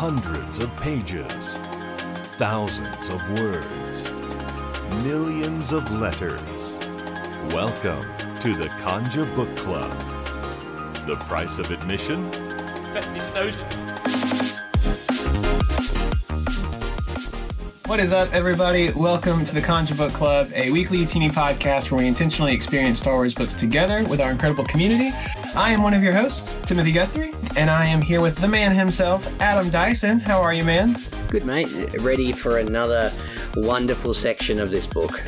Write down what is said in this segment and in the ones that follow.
Hundreds of pages, thousands of words, millions of letters. Welcome to the Conjure Book Club. The price of admission? 50,000. What is up, everybody? Welcome to the Conjure Book Club, a weekly teeny podcast where we intentionally experience Star Wars books together with our incredible community. I am one of your hosts, Timothy Guthrie, and I am here with the man himself, Adam Dyson. How are you, man? Good, mate. Ready for another wonderful section of this book.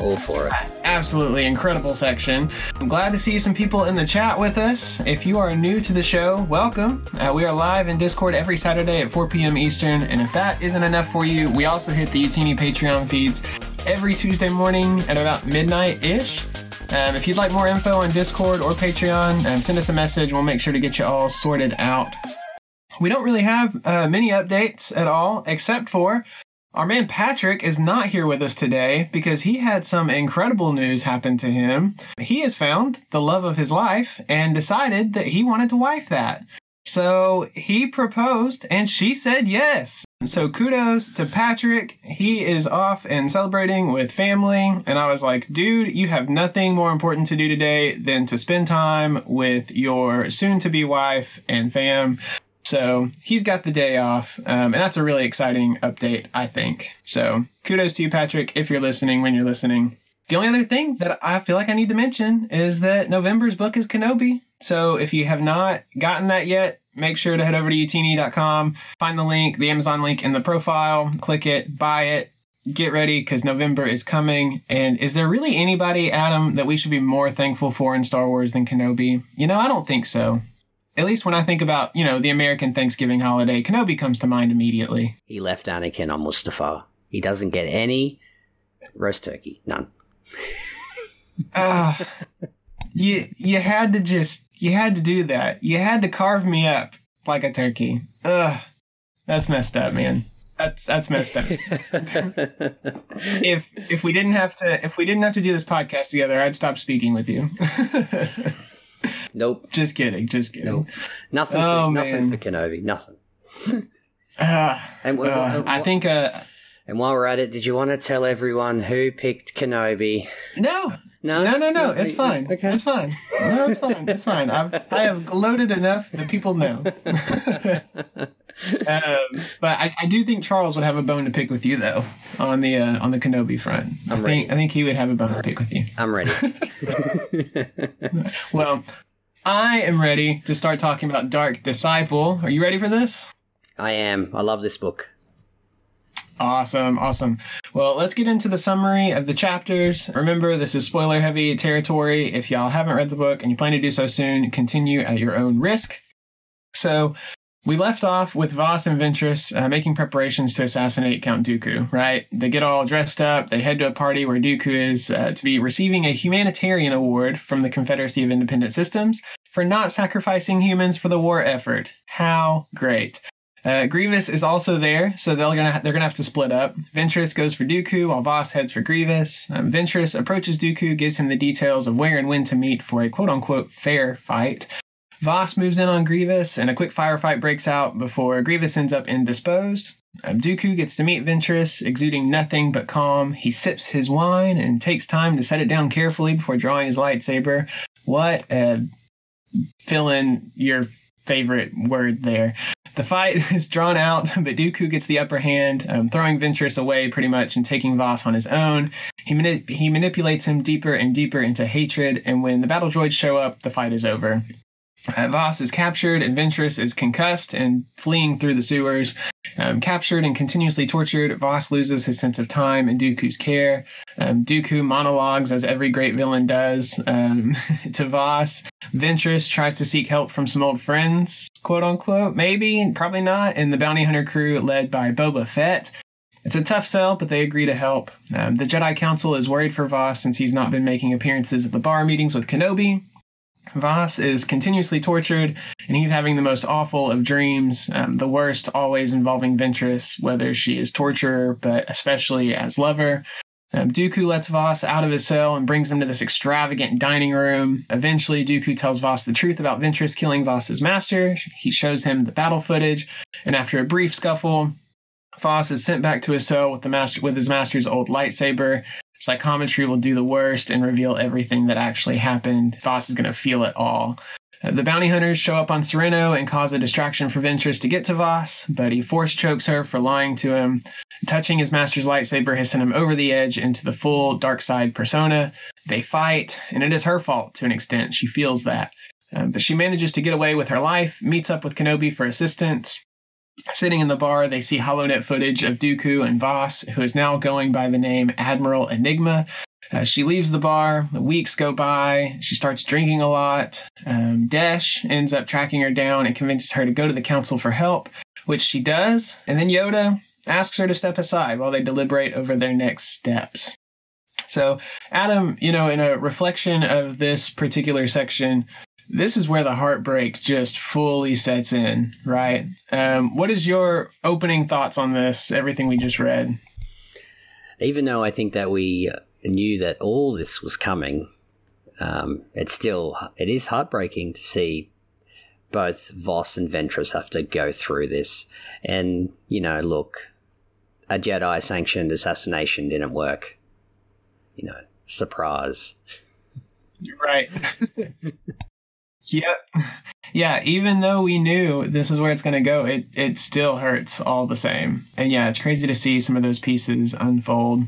All for it. Absolutely incredible section. I'm glad to see some people in the chat with us. If you are new to the show, welcome. Uh, we are live in Discord every Saturday at 4 p.m. Eastern, and if that isn't enough for you, we also hit the Utini Patreon feeds every Tuesday morning at about midnight ish. Um, if you'd like more info on Discord or Patreon, um, send us a message. We'll make sure to get you all sorted out. We don't really have uh, many updates at all, except for our man Patrick is not here with us today because he had some incredible news happen to him. He has found the love of his life and decided that he wanted to wife that. So he proposed and she said yes. So kudos to Patrick. He is off and celebrating with family. And I was like, dude, you have nothing more important to do today than to spend time with your soon to be wife and fam. So he's got the day off. Um, and that's a really exciting update, I think. So kudos to you, Patrick, if you're listening, when you're listening. The only other thing that I feel like I need to mention is that November's book is Kenobi. So if you have not gotten that yet, make sure to head over to utini.com, find the link, the Amazon link in the profile, click it, buy it, get ready because November is coming. And is there really anybody, Adam, that we should be more thankful for in Star Wars than Kenobi? You know, I don't think so. At least when I think about, you know, the American Thanksgiving holiday, Kenobi comes to mind immediately. He left Anakin on Mustafar. He doesn't get any roast turkey. None. Ah, you you had to just you had to do that. You had to carve me up like a turkey. Ugh, that's messed up, man. That's that's messed up. if if we didn't have to if we didn't have to do this podcast together, I'd stop speaking with you. nope. just kidding, just kidding. Nope. Nothing. Oh, for, nothing for Kenobi. Nothing. Ah, And, wh- uh, wh- I think uh And while we're at it, did you want to tell everyone who picked Kenobi? no. No, No, no, no, it's fine. Okay. It's fine. No, it's fine. It's fine. I've, I have gloated enough that people know. um, but I, I do think Charles would have a bone to pick with you, though, on the uh, on the Kenobi front. I I'm think ready. I think he would have a bone to pick with you. I'm ready. Well, I am ready to start talking about Dark Disciple. Are you ready for this? I am. I love this book. Awesome, awesome. Well, let's get into the summary of the chapters. Remember, this is spoiler heavy territory. If y'all haven't read the book and you plan to do so soon, continue at your own risk. So, we left off with Voss and Ventress uh, making preparations to assassinate Count Dooku, right? They get all dressed up, they head to a party where Dooku is uh, to be receiving a humanitarian award from the Confederacy of Independent Systems for not sacrificing humans for the war effort. How great. Uh, Grievous is also there, so they're gonna they're gonna have to split up. Ventress goes for Dooku, while Voss heads for Grievous. Um, Ventress approaches Dooku, gives him the details of where and when to meet for a quote unquote fair fight. Voss moves in on Grievous, and a quick firefight breaks out before Grievous ends up indisposed. Um, Dooku gets to meet Ventress, exuding nothing but calm. He sips his wine and takes time to set it down carefully before drawing his lightsaber. What a fill in your favorite word there. The fight is drawn out, but Dooku gets the upper hand, um, throwing Ventress away pretty much and taking Voss on his own. He, mani- he manipulates him deeper and deeper into hatred, and when the battle droids show up, the fight is over. Uh, Voss is captured, and Ventress is concussed and fleeing through the sewers. Um, captured and continuously tortured, Voss loses his sense of time in Dooku's care. Um, Dooku monologues, as every great villain does, um, to Voss. Ventress tries to seek help from some old friends, quote unquote. Maybe, probably not, in the bounty hunter crew led by Boba Fett. It's a tough sell, but they agree to help. Um, the Jedi Council is worried for Voss since he's not been making appearances at the bar meetings with Kenobi. Voss is continuously tortured, and he's having the most awful of dreams, um, the worst always involving Ventress, whether she is torturer, but especially as lover. Um, Dooku lets Voss out of his cell and brings him to this extravagant dining room. Eventually, Dooku tells Voss the truth about Ventress killing Voss's master. He shows him the battle footage. And after a brief scuffle, Voss is sent back to his cell with the master with his master's old lightsaber. Psychometry will do the worst and reveal everything that actually happened. Voss is going to feel it all. Uh, the bounty hunters show up on Sereno and cause a distraction for Ventress to get to Voss, but he force chokes her for lying to him. Touching his master's lightsaber has sent him over the edge into the full dark side persona. They fight, and it is her fault to an extent. She feels that. Uh, but she manages to get away with her life, meets up with Kenobi for assistance. Sitting in the bar, they see holonet footage of Dooku and Voss, who is now going by the name Admiral Enigma. Uh, she leaves the bar. The weeks go by. She starts drinking a lot. Um, Desh ends up tracking her down and convinces her to go to the council for help, which she does. And then Yoda asks her to step aside while they deliberate over their next steps. So, Adam, you know, in a reflection of this particular section, this is where the heartbreak just fully sets in, right? Um, what is your opening thoughts on this? Everything we just read. Even though I think that we knew that all this was coming, um, it's still it is heartbreaking to see both Voss and Ventress have to go through this. And you know, look, a Jedi sanctioned assassination didn't work. You know, surprise. You're right. Yep. Yeah, even though we knew this is where it's going to go, it it still hurts all the same. And yeah, it's crazy to see some of those pieces unfold.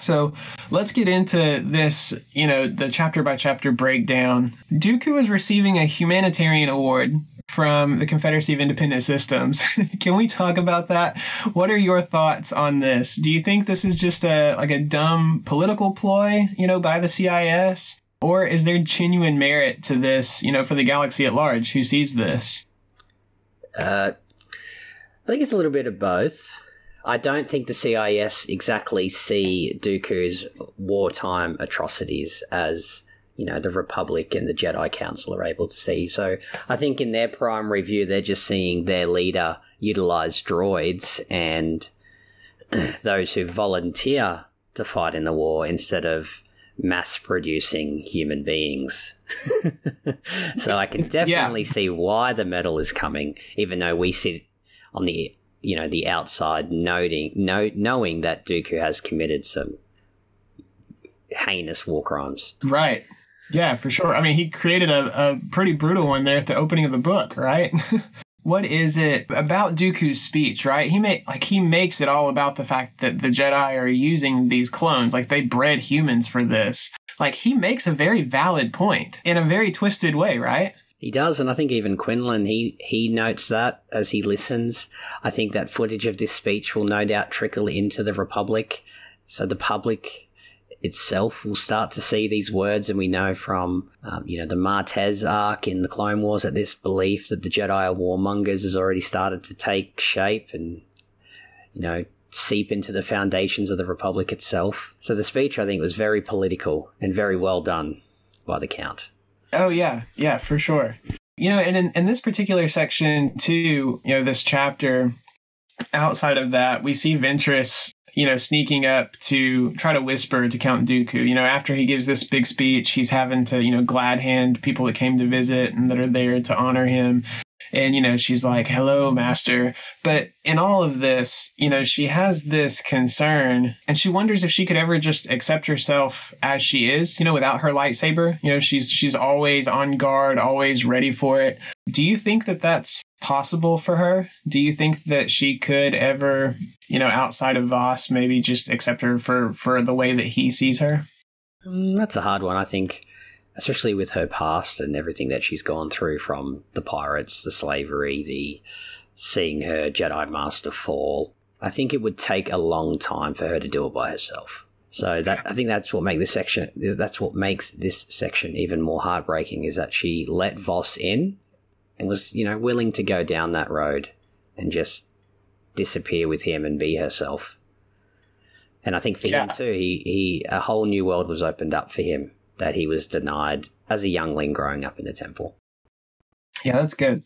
So let's get into this, you know, the chapter by chapter breakdown. Dooku is receiving a humanitarian award from the Confederacy of Independent Systems. Can we talk about that? What are your thoughts on this? Do you think this is just a like a dumb political ploy, you know, by the CIS? Or is there genuine merit to this, you know, for the galaxy at large who sees this? Uh, I think it's a little bit of both. I don't think the CIS exactly see Dooku's wartime atrocities as you know the Republic and the Jedi Council are able to see. So I think in their primary view, they're just seeing their leader utilize droids and those who volunteer to fight in the war instead of mass producing human beings. so I can definitely yeah. see why the medal is coming, even though we sit on the you know the outside noting know, knowing that Dooku has committed some heinous war crimes. Right. Yeah, for sure. I mean, he created a, a pretty brutal one there at the opening of the book, right? what is it about Dooku's speech, right? He make like he makes it all about the fact that the Jedi are using these clones, like they bred humans for this. Like he makes a very valid point in a very twisted way, right? He does, and I think even Quinlan he he notes that as he listens. I think that footage of this speech will no doubt trickle into the Republic, so the public itself will start to see these words, and we know from um, you know the Martez arc in the Clone Wars that this belief that the Jedi are warmongers has already started to take shape and you know seep into the foundations of the Republic itself. So the speech, I think, was very political and very well done by the Count. Oh yeah, yeah, for sure. You know, and in, in this particular section too, you know, this chapter, outside of that, we see Ventress you know, sneaking up to try to whisper to Count Dooku. You know, after he gives this big speech, he's having to, you know, glad hand people that came to visit and that are there to honor him and you know she's like hello master. But in all of this you know she has this concern and she wonders if she could ever just accept herself as she is you know without her lightsaber. You know she's she's always on guard always ready for it. Do you think that that's possible for her? Do you think that she could ever you know outside of voss maybe just accept her for for the way that he sees her? Mm, that's a hard one i think especially with her past and everything that she's gone through from the pirates, the slavery, the seeing her Jedi Master fall. I think it would take a long time for her to do it by herself. So that I think that's what makes this section that's what makes this section even more heartbreaking is that she let Voss in and was, you know, willing to go down that road and just disappear with him and be herself. And I think for yeah. him too, he, he a whole new world was opened up for him that he was denied as a youngling growing up in the temple. Yeah, that's good.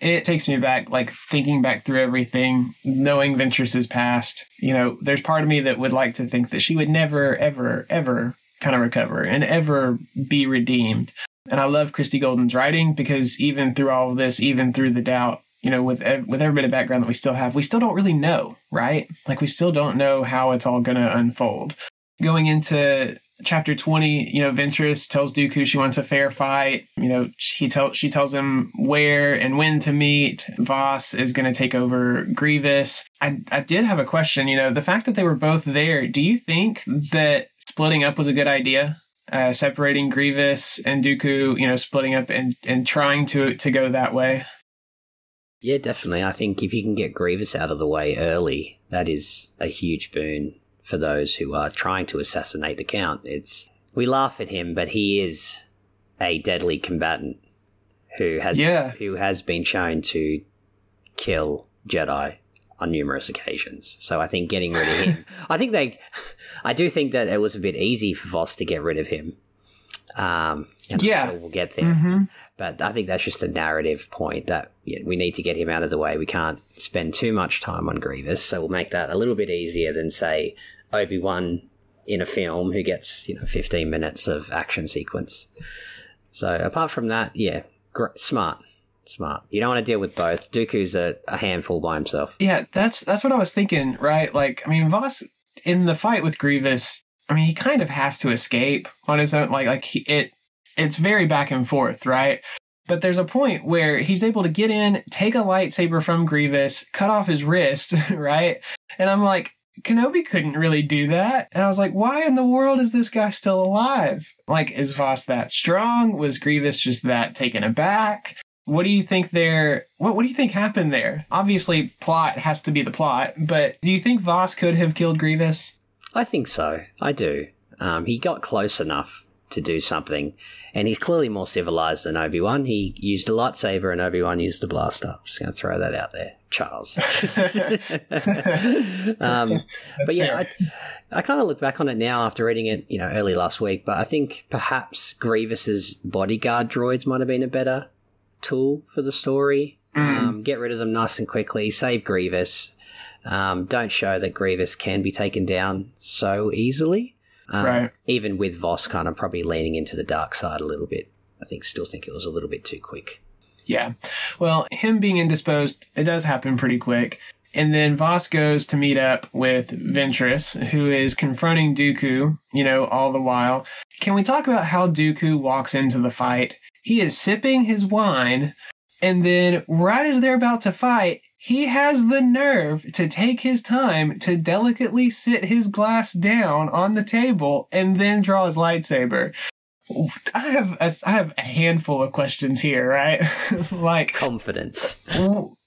It takes me back, like thinking back through everything, knowing Ventress's past. You know, there's part of me that would like to think that she would never, ever, ever kind of recover and ever be redeemed. And I love Christie Golden's writing because even through all of this, even through the doubt, you know, with ev- with every bit of background that we still have, we still don't really know, right? Like we still don't know how it's all going to unfold. Going into chapter 20, you know, Ventress tells Dooku she wants a fair fight. You know, he tell, she tells him where and when to meet. voss is going to take over Grievous. I, I did have a question. You know, the fact that they were both there, do you think that splitting up was a good idea? Uh, separating Grievous and Dooku, you know, splitting up and, and trying to to go that way. Yeah, definitely. I think if you can get Grievous out of the way early, that is a huge boon for those who are trying to assassinate the Count. It's we laugh at him, but he is a deadly combatant who has Yeah. who has been shown to kill Jedi on numerous occasions. So I think getting rid of him, I think they, I do think that it was a bit easy for Voss to get rid of him. Um, and Yeah. sure we'll get there. Mm-hmm. But I think that's just a narrative point that yeah, we need to get him out of the way. We can't spend too much time on Grievous, so we'll make that a little bit easier than say Obi Wan in a film who gets you know 15 minutes of action sequence. So apart from that, yeah, gr- smart, smart. You don't want to deal with both. Dooku's a, a handful by himself. Yeah, that's that's what I was thinking, right? Like, I mean, Voss in the fight with Grievous, I mean, he kind of has to escape on his own. Like, like he, it, it's very back and forth, right? But there's a point where he's able to get in, take a lightsaber from Grievous, cut off his wrist, right? And I'm like, Kenobi couldn't really do that. And I was like, why in the world is this guy still alive? Like, is Voss that strong? Was Grievous just that taken aback? What do you think there? What What do you think happened there? Obviously, plot has to be the plot, but do you think Voss could have killed Grievous? I think so. I do. Um, he got close enough to do something, and he's clearly more civilized than Obi Wan. He used a lightsaber, and Obi Wan used a blaster. I'm Just going to throw that out there, Charles. um, but yeah, I, I kind of look back on it now after reading it, you know, early last week. But I think perhaps Grievous's bodyguard droids might have been a better tool for the story. Um, get rid of them nice and quickly. Save Grievous. Um, don't show that Grievous can be taken down so easily. Um, Right. Even with Voss kind of probably leaning into the dark side a little bit. I think still think it was a little bit too quick. Yeah. Well, him being indisposed, it does happen pretty quick. And then Voss goes to meet up with Ventress, who is confronting Dooku, you know, all the while. Can we talk about how Dooku walks into the fight? He is sipping his wine, and then right as they're about to fight, he has the nerve to take his time to delicately sit his glass down on the table and then draw his lightsaber. I have a, I have a handful of questions here, right? like, Confidence.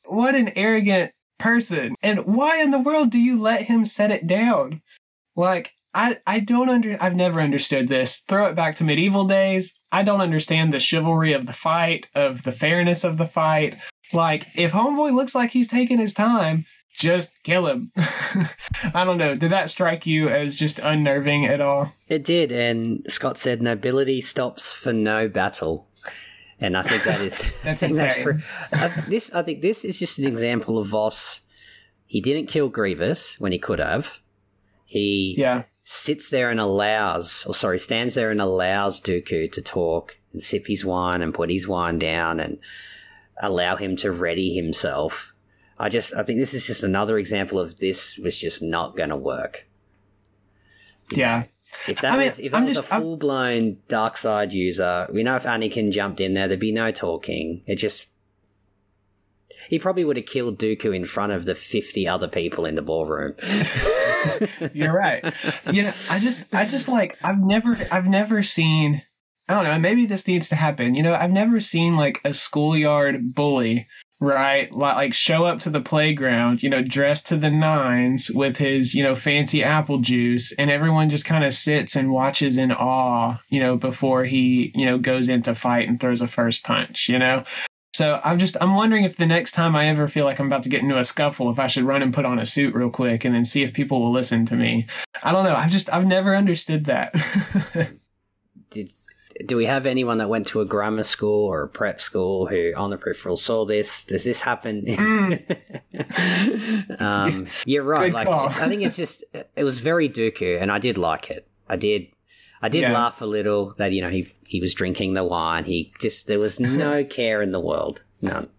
what an arrogant person, and why in the world do you let him set it down? Like, I I don't under I've never understood this. Throw it back to medieval days. I don't understand the chivalry of the fight, of the fairness of the fight. Like, if Homeboy looks like he's taking his time, just kill him. I don't know. Did that strike you as just unnerving at all? It did, and Scott said nobility stops for no battle. And I think that is That's I think insane. true. I, this I think this is just an example of Voss. He didn't kill Grievous when he could have. He Yeah. sits there and allows, or sorry, stands there and allows Dooku to talk and sip his wine and put his wine down and allow him to ready himself. I just, I think this is just another example of this was just not going to work. Yeah. If that I mean, was, if that I'm was just- a full blown dark side user, we know if Anakin jumped in there, there'd be no talking. It just. He probably would have killed Dooku in front of the 50 other people in the ballroom. You're right. you know, I just, I just like, I've never, I've never seen. I don't know. Maybe this needs to happen. You know, I've never seen like a schoolyard bully, right? Li- Like show up to the playground, you know, dressed to the nines with his, you know, fancy apple juice, and everyone just kind of sits and watches in awe, you know, before he, you know, goes into fight and throws a first punch. You know. So I'm just I'm wondering if the next time I ever feel like I'm about to get into a scuffle, if I should run and put on a suit real quick and then see if people will listen to me. I don't know. I've just I've never understood that. Did, do we have anyone that went to a grammar school or a prep school who on the peripheral saw this? Does this happen? um, you're right. Good like. I think it's just it was very Dooku, and I did like it. I did. I did Yeah. laugh a little that you know he he was drinking the wine. He just there was no care in the world. None.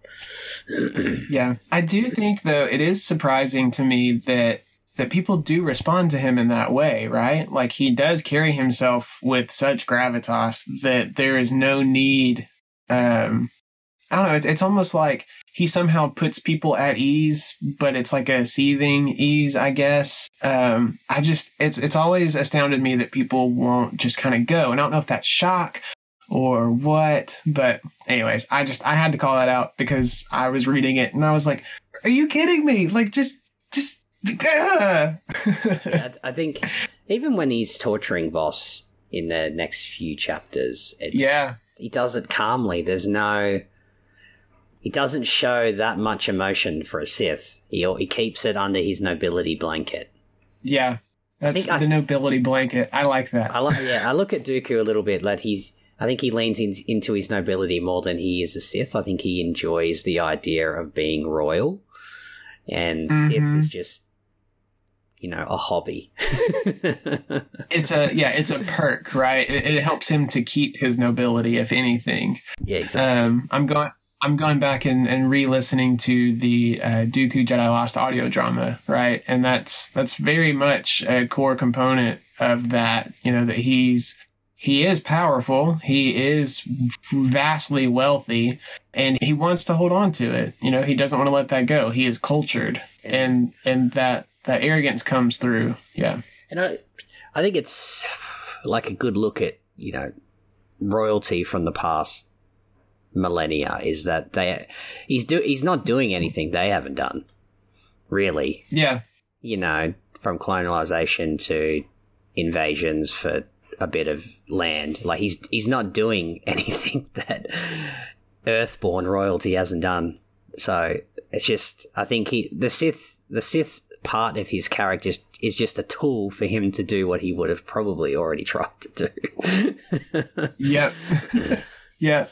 yeah, I do think though it is surprising to me that that people do respond to him in that way, right? Like he does carry himself with such gravitas that there is no need. Um, I don't know. It's, it's almost like he somehow puts people at ease, but it's like a seething ease, I guess. Um, I just it's it's always astounded me that people won't just kind of go, and I don't know if that's shock or what, but anyways, I just I had to call that out because I was reading it and I was like, "Are you kidding me? Like just just." Yeah, I think even when he's torturing Voss in the next few chapters, yeah, he does it calmly. There's no he doesn't show that much emotion for a Sith. He he keeps it under his nobility blanket. Yeah, that's the th- nobility blanket. I like that. I like. Yeah, I look at Dooku a little bit. Like he's. I think he leans in, into his nobility more than he is a Sith. I think he enjoys the idea of being royal, and mm-hmm. Sith is just you know a hobby it's a yeah it's a perk right it, it, helps him to keep his nobility if anything yeah exactly um, i'm going I'm going back and, and re-listening to the uh, Dooku Jedi Lost audio drama, right? And that's that's very much a core component of that. You know that he's he is powerful, he is vastly wealthy, and he wants to hold on to it. You know, he doesn't want to let that go. He is cultured, and and that that arrogance comes through. Yeah, and I I think it's like a good look at you know royalty from the past millennia is that they he's do he's not doing anything they haven't done, really. Yeah, you know, from colonization to invasions for a bit of land, like he's he's not doing anything that Earthborn royalty hasn't done. So it's just I think he the Sith the Sith part of his character is just a tool for him to do what he would have probably already tried to do. yep. yeah.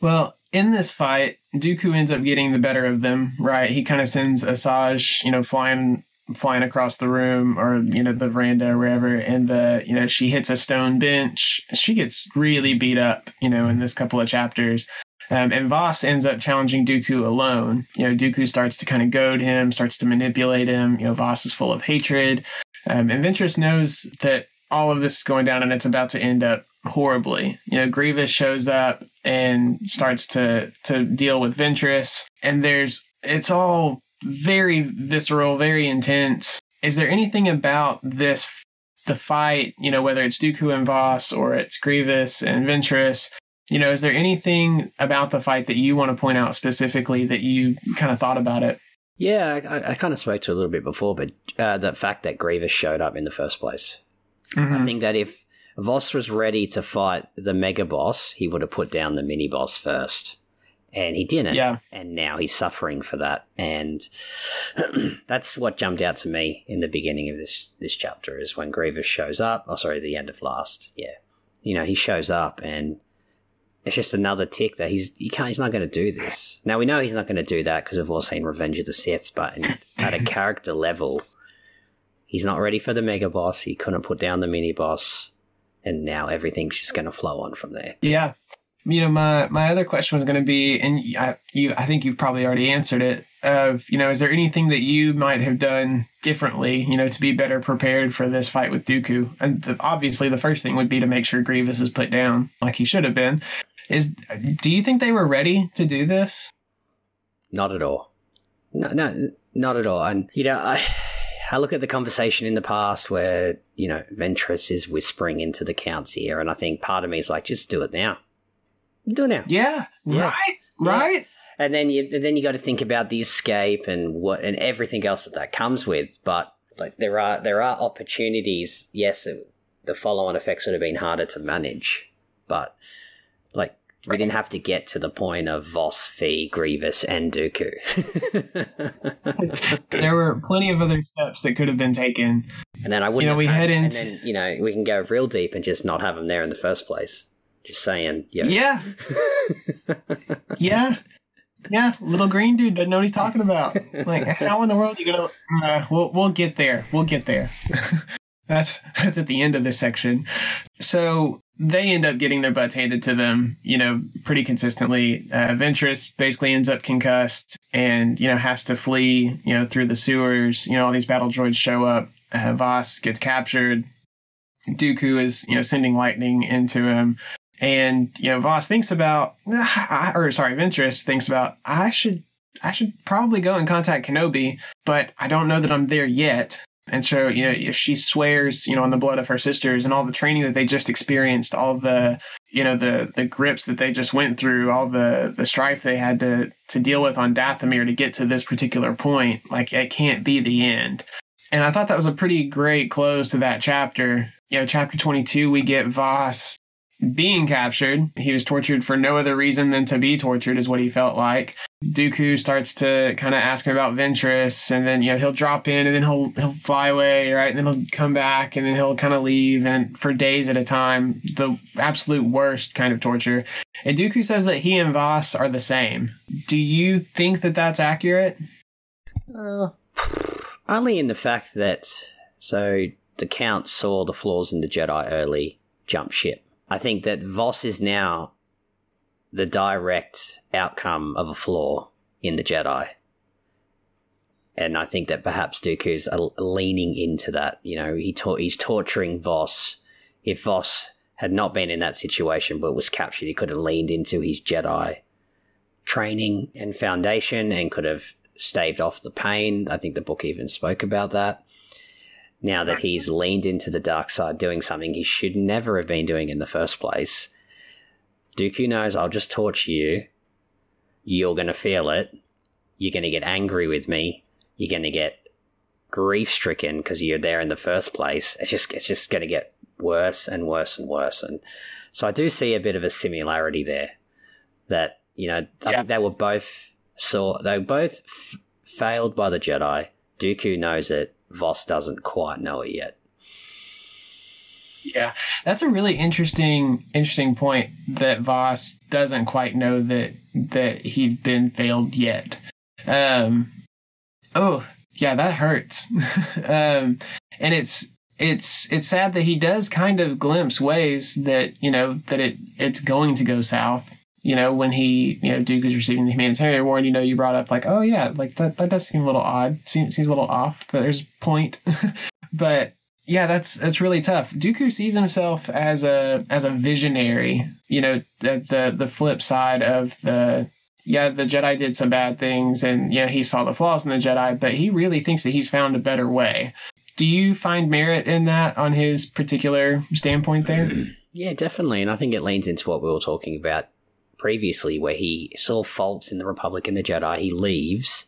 Well, in this fight, Dooku ends up getting the better of them, right? He kind of sends Asajj, you know, flying flying across the room or you know the veranda or wherever and the you know she hits a stone bench she gets really beat up you know in this couple of chapters um, and Voss ends up challenging Dooku alone. You know, Dooku starts to kind of goad him, starts to manipulate him. You know, Voss is full of hatred. Um, and Ventress knows that all of this is going down and it's about to end up horribly. You know, Grievous shows up and starts to to deal with Ventress, and there's it's all very visceral, very intense. Is there anything about this the fight, you know, whether it's Dooku and Voss or it's Grievous and Ventress, you know, is there anything about the fight that you want to point out specifically that you kind of thought about it? Yeah, I, I kind of spoke to a little bit before, but uh, the fact that Grievous showed up in the first place. Mm-hmm. I think that if Voss was ready to fight the mega boss, he would have put down the mini boss first. And he didn't. Yeah. And now he's suffering for that. And that's what jumped out to me in the beginning of this this chapter is when Grievous shows up. Oh sorry, the end of last. Yeah. You know, he shows up and it's just another tick that he's he can't he's not going to do this. Now we know he's not going to do that because we've all seen Revenge of the Sith, but in, at a character level, he's not ready for the mega boss. He couldn't put down the mini boss and now everything's just going to flow on from there. Yeah. You know, my my other question was going to be, and I, you, I think you've probably already answered it. Of you know, is there anything that you might have done differently, you know, to be better prepared for this fight with Dooku? And the, obviously, the first thing would be to make sure Grievous is put down like he should have been. Is do you think they were ready to do this? Not at all. No, no, not at all. And you know, I I look at the conversation in the past where, you know, Ventress is whispering into the Count's ear, and I think part of me is like, just do it now. Do it now. Yeah, yeah. right, right. And then you then you got to think about the escape and what and everything else that that comes with. But like there are there are opportunities. Yes, it, the follow on effects would have been harder to manage, but like we didn't have to get to the point of Voss, Fee, Grievous, and Dooku. there were plenty of other steps that could have been taken. And then I wouldn't. You know, we had, head into. Then you know we can go real deep and just not have them there in the first place. Just saying. Yeah. Yeah. yeah. Yeah, little green dude doesn't know what he's talking about. Like, how in the world are you gonna? Uh, we'll we'll get there. We'll get there. that's that's at the end of this section. So they end up getting their butts handed to them, you know, pretty consistently. Uh, Ventress basically ends up concussed and, you know, has to flee, you know, through the sewers. You know, all these battle droids show up. Uh, Voss gets captured. Dooku is, you know, sending lightning into him. And, you know, Voss thinks about, or sorry, Ventress thinks about, I should, I should probably go and contact Kenobi, but I don't know that I'm there yet. And so, you know, if she swears, you know, on the blood of her sisters and all the training that they just experienced, all the, you know, the the grips that they just went through, all the the strife they had to to deal with on Dathomir to get to this particular point, like it can't be the end. And I thought that was a pretty great close to that chapter. You know, chapter 22, we get Voss being captured. He was tortured for no other reason than to be tortured, is what he felt like. Dooku starts to kind of ask him about Ventress, and then you know he'll drop in, and then he'll he'll fly away, right? And then he'll come back, and then he'll kind of leave, and for days at a time, the absolute worst kind of torture. And Dooku says that he and Voss are the same. Do you think that that's accurate? Uh, only in the fact that so the Count saw the flaws in the Jedi early, jump ship. I think that Voss is now the direct outcome of a flaw in the Jedi. And I think that perhaps Dooku's leaning into that. You know, he ta- he's torturing Voss. If Voss had not been in that situation but was captured, he could have leaned into his Jedi training and foundation and could have staved off the pain. I think the book even spoke about that. Now that he's leaned into the dark side, doing something he should never have been doing in the first place, Dooku knows I'll just torture you. You're going to feel it. You're going to get angry with me. You're going to get grief stricken because you're there in the first place. It's just it's just going to get worse and worse and worse. And so I do see a bit of a similarity there. That you know, I yeah. think they were both saw they were both f- failed by the Jedi. Dooku knows it. Voss doesn't quite know it yet. Yeah, that's a really interesting interesting point that Voss doesn't quite know that that he's been failed yet. Um, oh, yeah, that hurts. um, and it's it's it's sad that he does kind of glimpse ways that you know that it it's going to go south. You know, when he you know Duke is receiving the humanitarian award, you know, you brought up like, oh yeah, like that that does seem a little odd. Seems seems a little off. There's point, but yeah, that's that's really tough. Dooku sees himself as a as a visionary. You know, the the, the flip side of the yeah, the Jedi did some bad things, and you know he saw the flaws in the Jedi, but he really thinks that he's found a better way. Do you find merit in that on his particular standpoint there? Yeah, definitely, and I think it leans into what we were talking about previously, where he saw faults in the Republic and the Jedi. He leaves,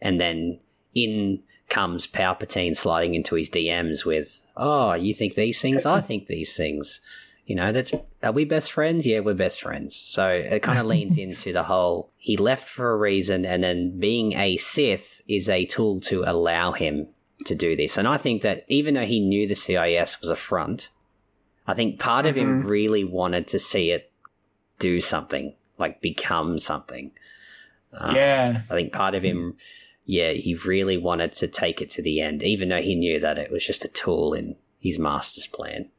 and then in comes Palpatine sliding into his DMs with, "Oh, you think these things? I think these things." You know, that's are we best friends? Yeah, we're best friends. So it kind of leans into the whole he left for a reason, and then being a Sith is a tool to allow him to do this. And I think that even though he knew the CIS was a front, I think part mm-hmm. of him mm-hmm. really wanted to see it do something, like become something. Um, yeah, I think part of him yeah, he really wanted to take it to the end, even though he knew that it was just a tool in his master's plan.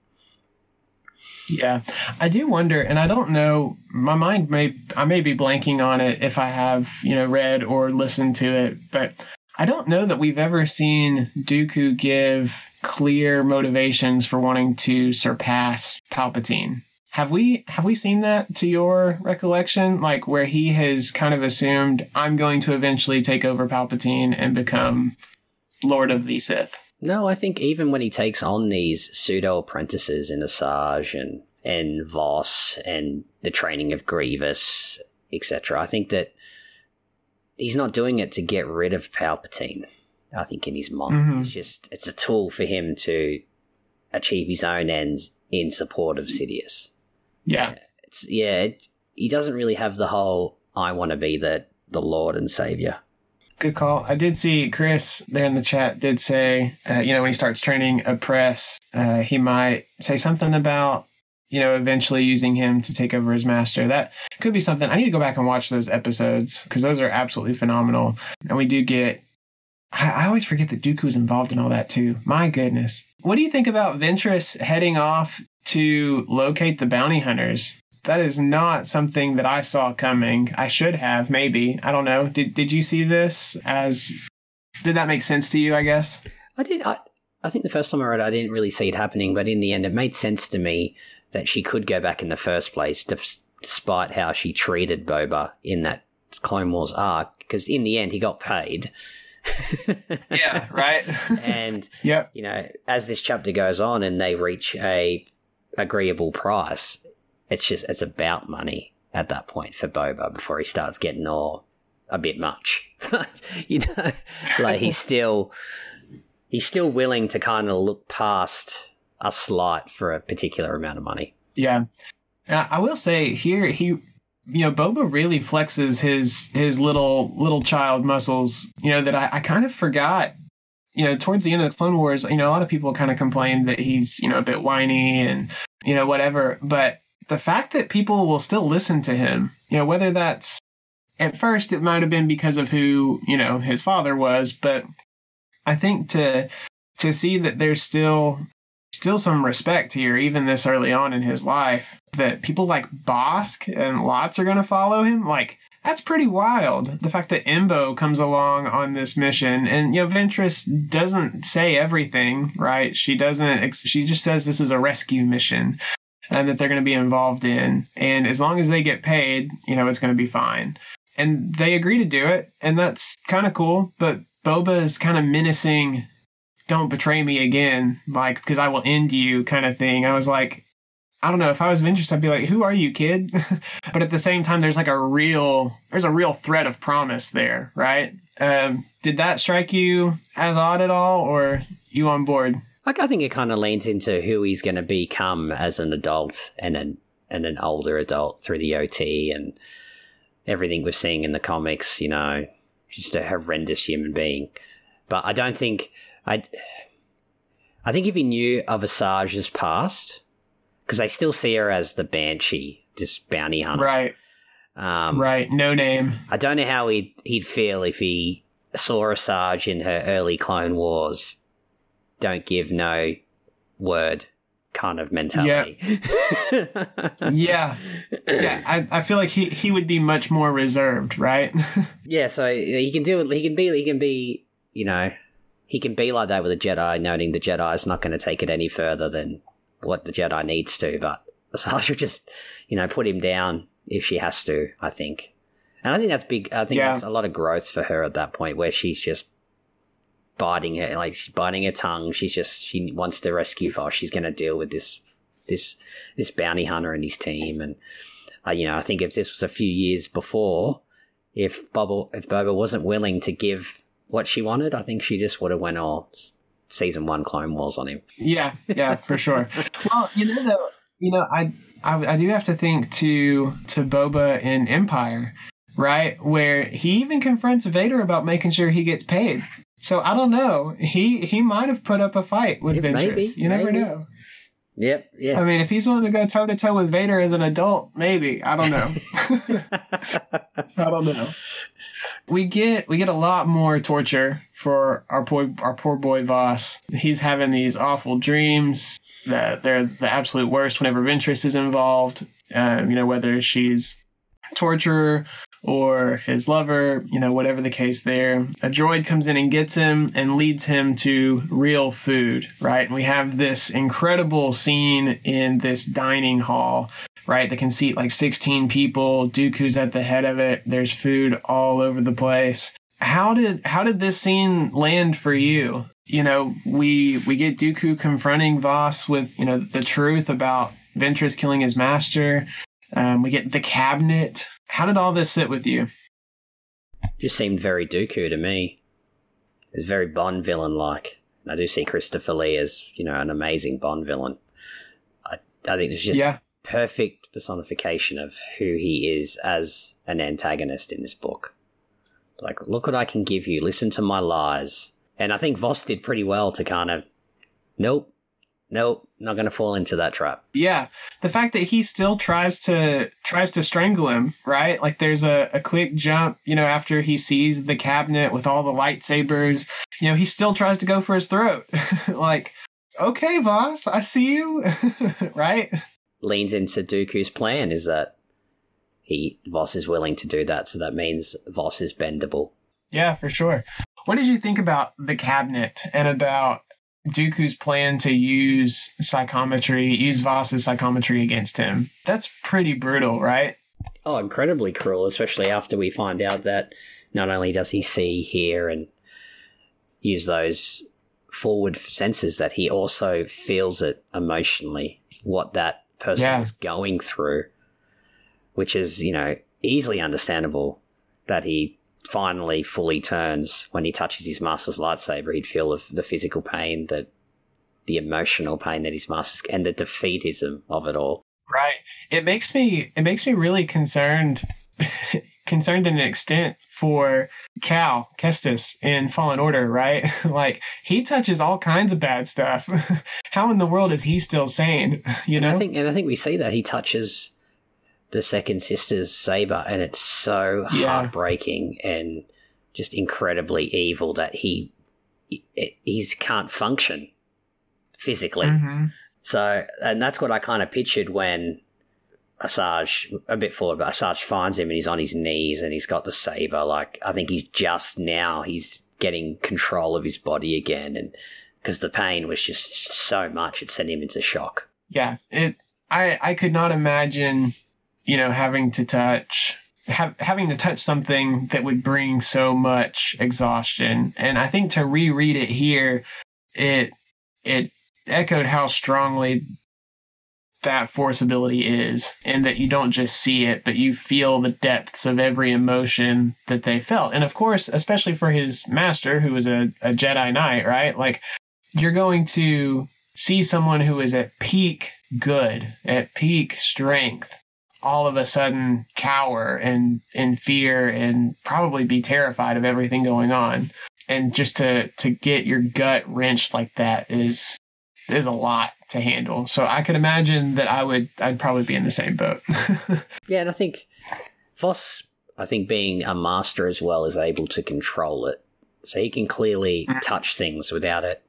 Yeah, I do wonder, and I don't know. My mind may I may be blanking on it if I have you know read or listened to it, but I don't know that we've ever seen Dooku give clear motivations for wanting to surpass Palpatine. Have we have we seen that to your recollection? Like where he has kind of assumed I'm going to eventually take over Palpatine and become Lord of the Sith. No, I think even when he takes on these pseudo apprentices in Asajj and and Voss and the training of Grievous, etc., I think that he's not doing it to get rid of Palpatine. I think in his mind, mm-hmm. it's just it's a tool for him to achieve his own ends in support of Sidious. Yeah. It's yeah, it, he doesn't really have the whole I want to be the the Lord and Savior. Good call. I did see Chris there in the chat did say, uh, you know, when he starts training Opress, uh, he might say something about, you know, eventually using him to take over his master. That could be something. I need to go back and watch those episodes because those are absolutely phenomenal. And we do get I, I always forget that Dooku was involved in all that too. My goodness. What do you think about Ventress heading off to locate the bounty hunters? That is not something that I saw coming. I should have, maybe. I don't know. Did did you see this as did that make sense to you, I guess? I did I I think the first time I read it, I didn't really see it happening, but in the end it made sense to me that she could go back in the first place despite how she treated Boba in that Clone Wars arc because in the end he got paid. Yeah, right. and yeah, you know, as this chapter goes on and they reach a agreeable price, it's just it's about money at that point for Boba before he starts getting all a bit much. you know, like he's still he's still willing to kind of look past a slight for a particular amount of money. Yeah. I will say here he you know, Boba really flexes his his little little child muscles. You know that I, I kind of forgot. You know, towards the end of the Clone Wars, you know, a lot of people kind of complained that he's you know a bit whiny and you know whatever. But the fact that people will still listen to him, you know, whether that's at first it might have been because of who you know his father was, but I think to to see that there's still still some respect here, even this early on in his life, that people like Bossk and Latts are going to follow him. Like, that's pretty wild. The fact that Embo comes along on this mission, and you know, Ventress doesn't say everything, right? She doesn't. She just says this is a rescue mission, and that they're going to be involved in. And as long as they get paid, you know, it's going to be fine. And they agree to do it, and that's kind of cool. But Boba is kind of menacing don't betray me again, like, because I will end you kind of thing. I was like, I don't know. If I was Ventress, I'd be like, who are you, kid? but at the same time, there's like a real, there's a real thread of promise there, right? Um, did that strike you as odd at all, or you on board? Like, I think it kind of leans into who he's going to become as an adult and an and an older adult through the OT and everything we're seeing in the comics. You know, just a horrendous human being. But I don't think I, I think if he knew of Asaja's past, because they still see her as the Banshee, just bounty hunter. Right. Um, right. No name. I don't know how he'd, he'd feel if he saw Asajj in her early Clone Wars. Don't give no word kind of mentality. Yeah. yeah. Yeah. I, I feel like he, he would be much more reserved, right? yeah, so he can do it he can be he can be, you know, he can be like that with a Jedi, noting the Jedi is not going to take it any further than what the Jedi needs to. But Asajj just, you know, put him down if she has to. I think, and I think that's big. I think yeah. that's a lot of growth for her at that point, where she's just biting her, like she's biting her tongue. She's just she wants to rescue Voss. She's going to deal with this this this bounty hunter and his team, and uh, you know, I think if this was a few years before, if Boba if Boba wasn't willing to give what she wanted, I think she just would have went oh, all season one Clone Wars on him. Yeah, yeah, for sure. well, you know, though, you know, I, I I do have to think to to Boba in Empire, right, where he even confronts Vader about making sure he gets paid. So I don't know. He he might have put up a fight with Ventress. Maybe, you never maybe. know. Yep. Yeah. I mean, if he's willing to go toe to toe with Vader as an adult, maybe. I don't know. I don't know. We get we get a lot more torture for our poor our poor boy Voss. He's having these awful dreams that they're the absolute worst whenever Ventress is involved. Um, you know, whether she's torturer or his lover, you know, whatever the case there. A droid comes in and gets him and leads him to real food, right? And we have this incredible scene in this dining hall, right? That can seat like 16 people. Dooku's at the head of it. There's food all over the place. How did how did this scene land for you? You know, we we get Dooku confronting Voss with, you know, the truth about Ventress killing his master. Um, we get the cabinet. How did all this sit with you? Just seemed very Dooku to me. It's very Bond villain like. I do see Christopher Lee as, you know, an amazing Bond villain. I, I think it's just yeah. perfect personification of who he is as an antagonist in this book. Like, look what I can give you. Listen to my lies. And I think Voss did pretty well to kind of, nope, nope, not going to fall into that trap. Yeah, the fact that he still tries to tries to strangle him, right? Like there's a, a quick jump, you know, after he sees the cabinet with all the lightsabers, you know, he still tries to go for his throat. like, okay, Voss, I see you, right? Leans into Dooku's plan is that he Voss is willing to do that, so that means Voss is bendable. Yeah, for sure. What did you think about the cabinet and about Dooku's plan to use psychometry, use Voss's psychometry against him? That's pretty brutal, right? Oh, incredibly cruel, especially after we find out that not only does he see, hear, and use those forward senses, that he also feels it emotionally, what that person Yeah. is going through, which is, you know, easily understandable that he finally fully turns when he touches his master's lightsaber. He'd feel the, the physical pain, the the emotional pain that his master's and the defeatism of it all. Right. It makes me it makes me really concerned concerned in an extent for Cal Kestis in Fallen Order, right? like he touches all kinds of bad stuff. How in the world is he still sane? You And know? I think, and I think we see that he touches the second sister's saber, and it's so Yeah. heartbreaking and just incredibly evil that he he he's can't function physically. Mhm. So, and that's what I kind of pictured when Asajj, a bit forward, but Asajj finds him and he's on his knees and he's got the saber. Like, I think he's just now, he's getting control of his body again. And because the pain was just so much, it sent him into shock. Yeah. It I I could not imagine, you know, having to touch have, having to touch something that would bring so much exhaustion. And I think to reread it here, it it echoed how strongly that force ability is, and that you don't just see it, but you feel the depths of every emotion that they felt. And of course, especially for his master, who was a, a Jedi Knight, right? Like you're going to see someone who is at peak good, at peak strength, all of a sudden cower and in fear and probably be terrified of everything going on. And just to to get your gut wrenched like that is is a lot to handle. So I could imagine that I would I'd probably be in the same boat. Yeah, and I think Voss, I think being a master as well, is able to control it. So he can clearly mm. touch things without it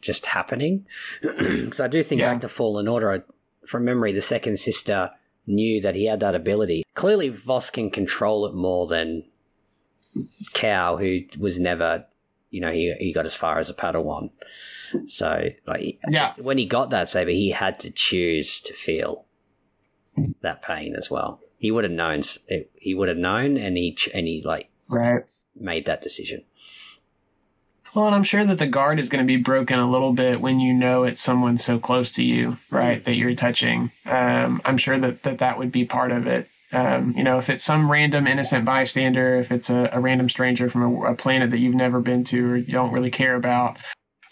just happening. Because I do think Yeah. back to Fallen Order, I, from memory, the second sister knew that he had that ability. Clearly, Voss can control it more than Cal, who was never, you know, he, he got as far as a Padawan. So, like, Yeah. when he got that saber, he had to choose to feel that pain as well. He would have known. it- He would have known, and he and he like right. made that decision. Well, and I'm sure that the guard is going to be broken a little bit when you know it's someone so close to you, right, that you're touching. Um, I'm sure that, that that would be part of it. Um, you know, if it's some random innocent bystander, if it's a, a random stranger from a, a planet that you've never been to or you don't really care about,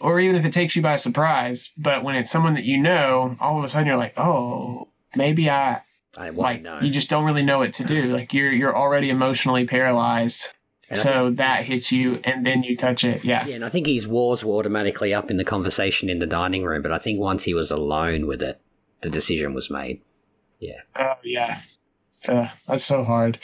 or even if it takes you by surprise, but when it's someone that you know, all of a sudden you're like, oh, maybe I, I like, know. you just don't really know what to do. Like you're you're already emotionally paralyzed, And so that hits you, and then you touch it. Yeah. Yeah, and I think his wars were automatically up in the conversation in the dining room, but I think once he was alone with it, the decision was made. Yeah. Oh yeah, uh, that's so hard.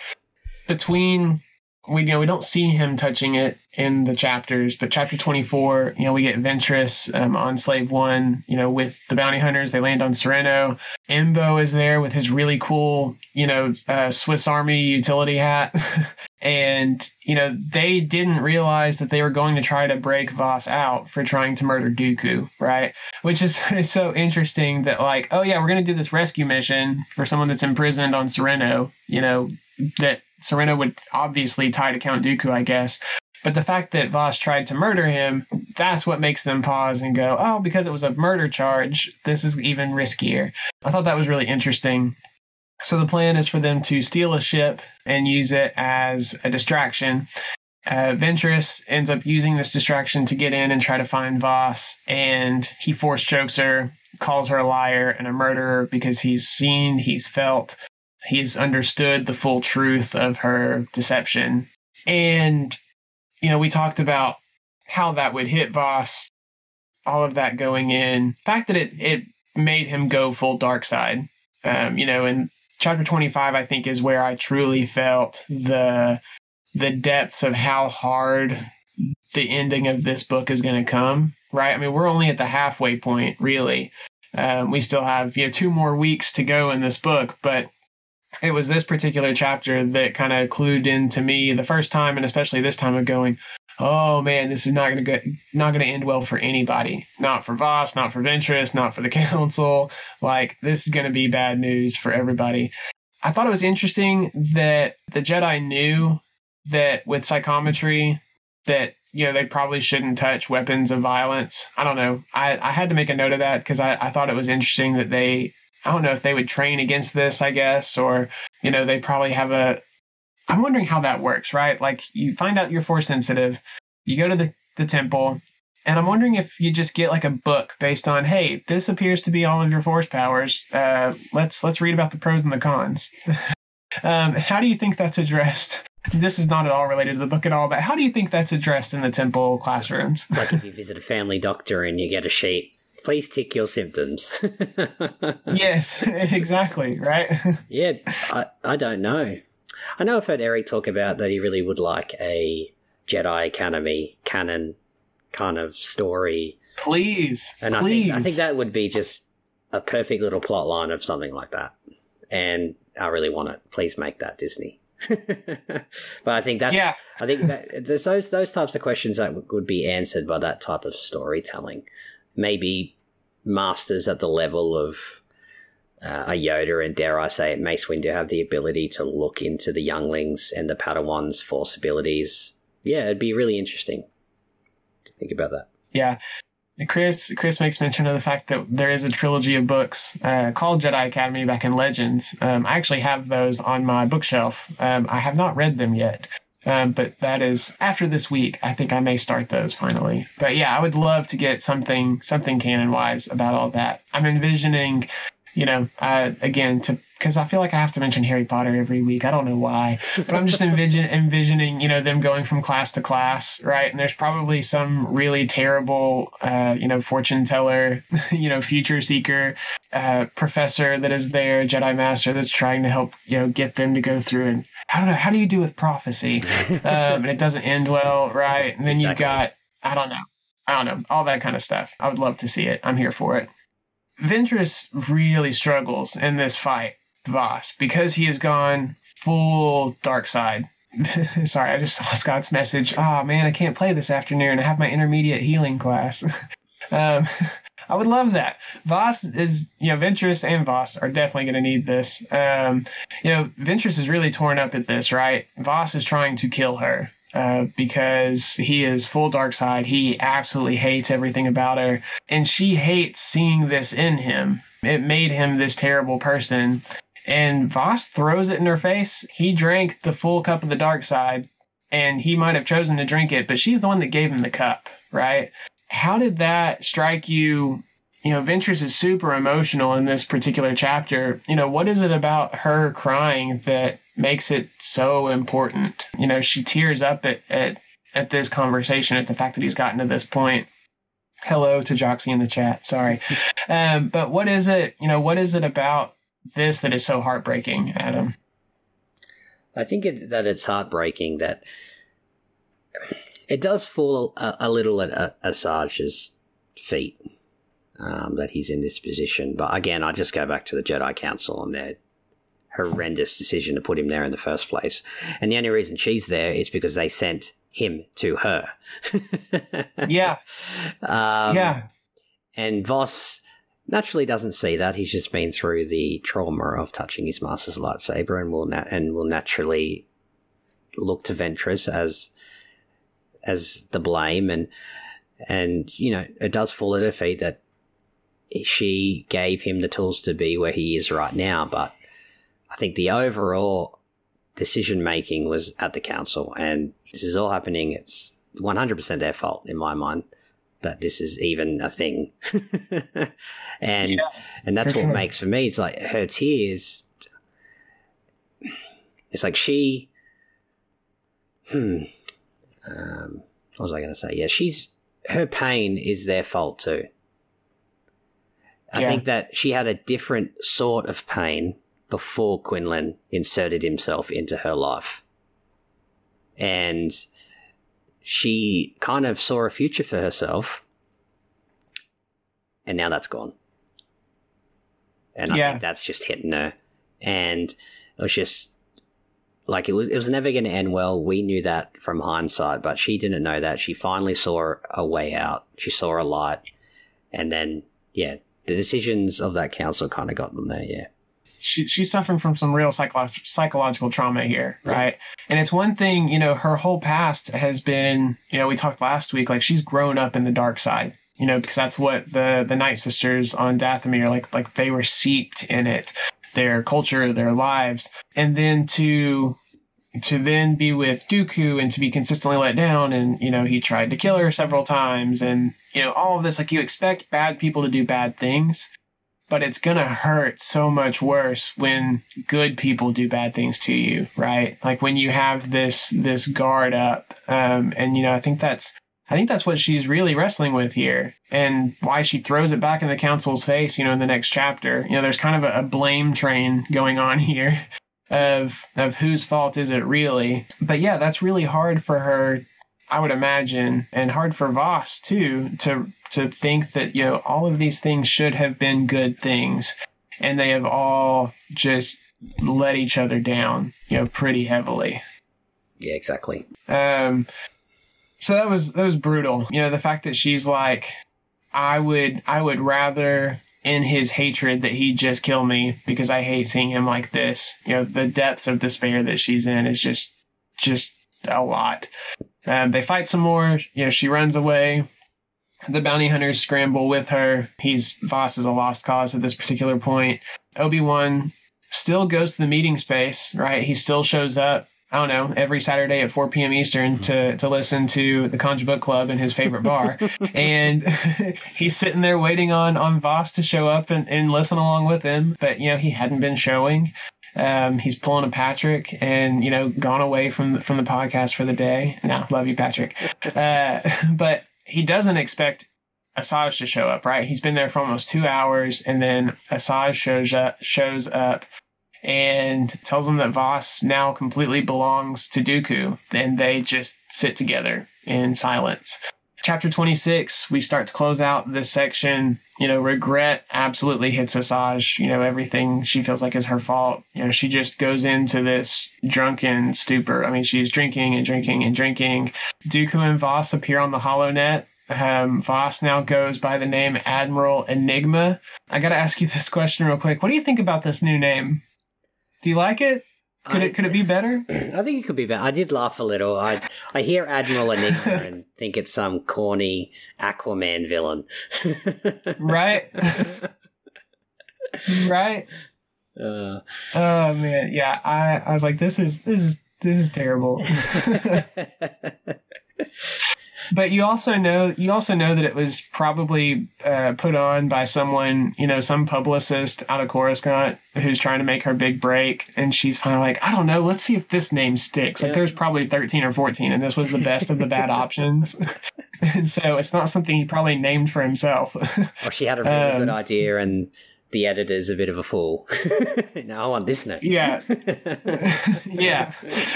Between we you know we don't see him touching it in the chapters, but chapter twenty four, you know, we get Ventress um, on Slave One, you know, with the bounty hunters. They land on Sereno. Embo is there with his really cool, you know, uh, Swiss Army utility hat. And, you know, they didn't realize that they were going to try to break Voss out for trying to murder Dooku, right? Which is it's so interesting that, like, oh, yeah, we're going to do this rescue mission for someone that's imprisoned on Sereno, you know, that Sereno would obviously tie to Count Dooku, I guess. But the fact that Voss tried to murder him, that's what makes them pause and go, oh, because it was a murder charge, this is even riskier. I thought that was really interesting. So the plan is for them to steal a ship and use it as a distraction. Uh, Ventress ends up using this distraction to get in and try to find Voss, and he force chokes her, calls her a liar and a murderer because he's seen, he's felt, he's understood the full truth of her deception. And, you know, we talked about how that would hit Voss all of that going in. The fact that it it made him go full dark side. Um, you know, in chapter 25 I think is where I truly felt the the depths of how hard the ending of this book is going to come, right? I mean, we're only at the halfway point, really. Um, we still have you know two more weeks to go in this book, but it was this particular chapter that kind of clued into me the first time, and especially this time of going, oh man, this is not going to go, not going to end well for anybody. Not for Voss, not for Ventress, not for the council. Like this is going to be bad news for everybody. I thought it was interesting that the Jedi knew that with psychometry that you know they probably shouldn't touch weapons of violence. I don't know. I, I had to make a note of that because I, I thought it was interesting that they I don't know if they would train against this, I guess, or you know they probably have a. I'm wondering how that works, right? Like you find out you're force sensitive, you go to the the temple, and I'm wondering if you just get like a book based on, hey, this appears to be all of your force powers. Uh, let's let's read about the pros and the cons. um, how do you think that's addressed? this is not at all related to the book at all, but how do you think that's addressed in the temple classrooms? like if you visit a family doctor and you get a sheet, please tick your symptoms. yes, exactly, right? yeah, I, I don't know. I know I've heard Eric talk about that he really would like a Jedi Academy canon kind of story. Please, and please. I think I think that would be just a perfect little plot line of something like that. And I really want it. Please make that Disney. but I think that's yeah. I think that there's those those types of questions that would be answered by that type of storytelling. Maybe masters at the level of uh, a Yoda and dare I say it, Mace Windu have the ability to look into the younglings and the Padawans' force abilities. Yeah, it'd be really interesting to think about that. Yeah, Chris Chris makes mention of the fact that there is a trilogy of books uh, called Jedi Academy back in Legends. Um, I actually have those on my bookshelf. Um, I have not read them yet, um, but that is after this week. I think I may start those finally. But yeah, I would love to get something something canon wise about all that. I'm envisioning, you know, uh, again to because I feel like I have to mention Harry Potter every week. I don't know why, but I'm just envision, envisioning, you know, them going from class to class, right? And there's probably some really terrible, uh, you know, fortune teller, you know, future seeker uh, professor that is there, Jedi Master that's trying to help, you know, get them to go through. And I don't know, how do you do with prophecy? um, and it doesn't end well, right? And then exactly. you've got, I don't know, I don't know, all that kind of stuff. I would love to see it. I'm here for it. Ventress really struggles in this fight Voss because he has gone full dark side. Sorry, I just saw Scott's message. Oh man, I can't play this afternoon. I have my intermediate healing class. um, I would love that. Voss is, you know, Ventress and Voss are definitely going to need this. Um, you know, Ventress is really torn up at this, right? Voss is trying to kill her uh, because he is full dark side. He absolutely hates everything about her, and she hates seeing this in him. It made him this terrible person and Voss throws it in her face. He drank the full cup of the dark side, and he might have chosen to drink it, but she's the one that gave him the cup, right? How did that strike you? You know, Ventress is super emotional in this particular chapter. You know, what is it about her crying that makes it so important? You know, she tears up at, at, at this conversation, at the fact that he's gotten to this point hello to Joxy in the chat. Sorry. Um, but what is it, you know, what is it about this that is so heartbreaking, Adam? I think it, that it's heartbreaking that it does fall a, a little at Asajj's feet um, that he's in this position. But again, I just go back to the Jedi Council and their horrendous decision to put him there in the first place. And the only reason she's there is because they sent him to her. yeah. Um, yeah. And Voss naturally doesn't see that. He's just been through the trauma of touching his master's lightsaber, and will na- and will naturally look to Ventress as as the blame, and and you know it does fall at her feet that she gave him the tools to be where he is right now. But I think the overall decision making was at the council, and this is all happening. It's one hundred percent their fault in my mind that this is even a thing. and yeah, and that's what sure. makes for me it's like her tears it's like she hmm um what was I gonna say? Yeah, she's her pain is their fault too. I Yeah. think that she had a different sort of pain before Quinlan inserted himself into her life. And she kind of saw a future for herself. And now that's gone. And I Yeah. think that's just hitting her. And it was just like it was it was never going to end well. We knew that from hindsight, but she didn't know that. She finally saw a way out. She saw a light. And then yeah, the decisions of that council kind of got them there, yeah. she, she's suffering from some real psycholo- psychological trauma here, right? And it's one thing, you know, her whole past has been, you know, we talked last week, like she's grown up in the dark side, you know, because that's what the the Night Sisters on Dathomir, like like they were seeped in it, their culture, their lives, and then to to then be with Dooku and to be consistently let down, and you know, he tried to kill her several times, and you know, all of this, like you expect bad people to do bad things but it's gonna hurt so much worse when good people do bad things to you, right? Like when you have this this guard up, um, and you know, I think that's I think that's what she's really wrestling with here, and why she throws it back in the council's face. You know, in the next chapter, you know, there's kind of a, a blame train going on here of of whose fault is it really? But yeah, that's really hard for her I would imagine, and hard for Voss too, to to think that you know all of these things should have been good things, and they have all just let each other down, you know, pretty heavily. Yeah, exactly. Um, so that was that was brutal. You know, the fact that she's like, I would I would rather in his hatred that he just kill me because I hate seeing him like this. You know, the depths of despair that she's in is just just a lot. Um, they fight some more. You know, she runs away. The bounty hunters scramble with her. He's Voss is a lost cause at this particular point. Obi Wan still goes to the meeting space, right? He still shows up. I don't know every Saturday at 4 p.m. Eastern to to listen to the Conj Book Club in his favorite bar, and he's sitting there waiting on on Voss to show up and, and listen along with him. But you know he hadn't been showing. Um, he's pulling a Patrick and you know gone away from from the podcast for the day. No, love you, Patrick. Uh, but he doesn't expect Asajj to show up. Right? He's been there for almost two hours, and then Asajj shows up. Shows up and tells him that Voss now completely belongs to Dooku, and they just sit together in silence. Chapter 26, we start to close out this section. You know, regret absolutely hits Asajj. You know, everything she feels like is her fault. You know, she just goes into this drunken stupor. I mean, she's drinking and drinking and drinking. Dooku and Voss appear on the HoloNet. Um, Voss now goes by the name Admiral Enigma. I got to ask you this question real quick. What do you think about this new name? Do you like it? Could I- it could it be better? I think it could be better. I did laugh a little. I I hear Admiral Enigma and think it's some corny Aquaman villain. Right? right? Uh, Oh man, yeah. I, I was like, this is this is this is terrible. but you also know you also know that it was probably uh, put on by someone, you know, some publicist out of Coruscant who's trying to make her big break, and she's kind of like, I don't know, let's see if this name sticks. Like, there's probably 13 or 14, and this was the best of the bad options. and so it's not something he probably named for himself. or she had a really good Um, idea and the editor's a bit of a fool. no, I want this name. Yeah. yeah,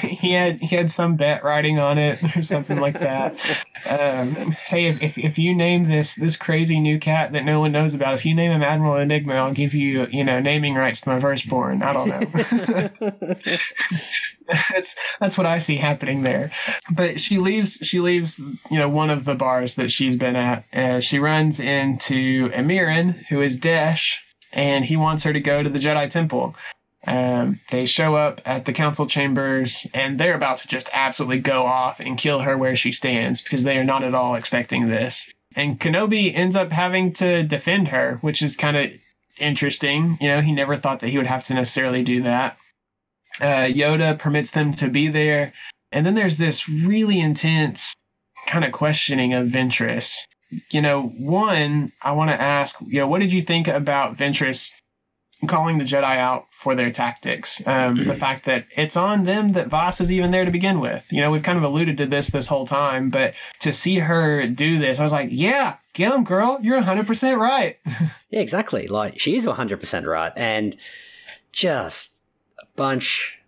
he had he had some bet writing on it or something like that. Um, hey, if, if if you name this this crazy new cat that no one knows about, if you name him Admiral Enigma, I'll give you you know naming rights to my firstborn. I don't know. that's that's what I see happening there. But she leaves she leaves you know one of the bars that she's been at. Uh, she runs into Emirin, who is Desh, and he wants her to go to the Jedi Temple. Um, they show up at the council chambers and they're about to just absolutely go off and kill her where she stands because they are not at all expecting this. And Kenobi ends up having to defend her, which is kind of interesting. You know, he never thought that he would have to necessarily do that. Uh, Yoda permits them to be there. And then there's this really intense kind of questioning of Ventress. You know, one, I want to ask, you know, what did you think about Ventress calling the Jedi out for their tactics. Um, the fact that it's on them that Voss is even there to begin with. You know, we've kind of alluded to this this whole time, but to see her do this, I was like, yeah, get them, girl. You're 100% right. yeah, exactly. Like, she is 100% right. And just a bunch.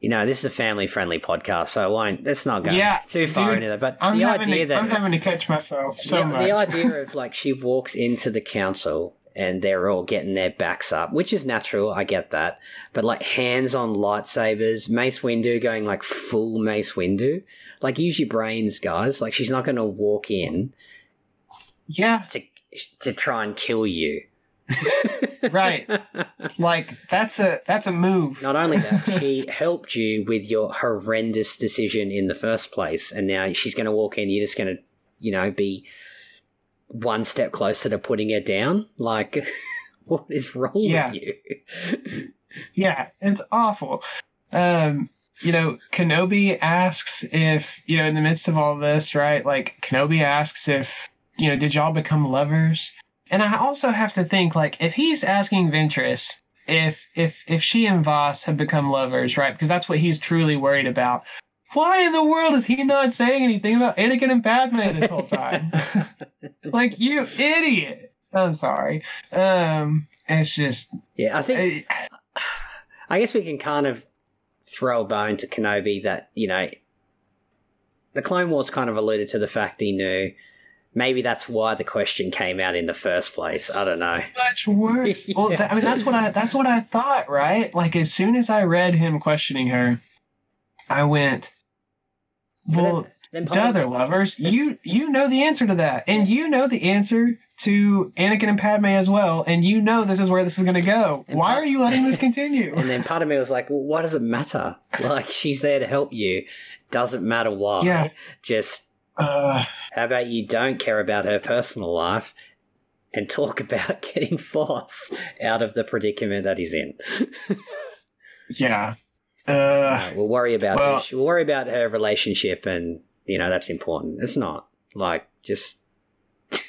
You know, this is a family friendly podcast, so I won't, let's not go Yeah, too far dude, into that. But I'm the idea to, that. I'm having to catch myself so the, much. the idea of like she walks into the council and they're all getting their backs up, which is natural. I get that, but like hands on lightsabers, Mace Windu going like full Mace Windu, like use your brains, guys. Like she's not going to walk in yeah, to to try and kill you. Right. Like that's a that's a move. Not only that, she helped you with your horrendous decision in the first place, and now she's going to walk in. You're just going to, you know, be one step closer to putting her down. Like, what is wrong Yeah. with you? Yeah, it's awful. Um, you know, Kenobi asks if, you know, in the midst of all this, right? Like Kenobi asks if, you know, did y'all become lovers? And I also have to think like if he's asking Ventress if if if she and Voss have become lovers, right? Because that's what he's truly worried about. Why in the world is he not saying anything about Anakin and Padme this whole time? like you idiot. I'm sorry. Um, it's just yeah, I think I- I guess we can kind of throw a bone to Kenobi that, you know, the Clone Wars kind of alluded to the fact he knew. Maybe that's why the question came out in the first place. I don't know. much worse. Well, th- I mean, that's what I that's what I thought, right? Like as soon as I read him questioning her, I went, "Well, then duh, they're lovers. You you know the answer to that, and you know the answer to Anakin and Padme as well, and you know this is where this is going to go. And Why Pat- are you letting this continue? And then part of me was like, well, what does it matter? Like, she's there to help you. Doesn't matter why. Yeah. Just, uh, how about you don't care about her personal life and talk about getting Voss out of the predicament that he's in? yeah. Uh, we'll worry about well- her. We'll worry about her relationship, and you know that's important. It's not like just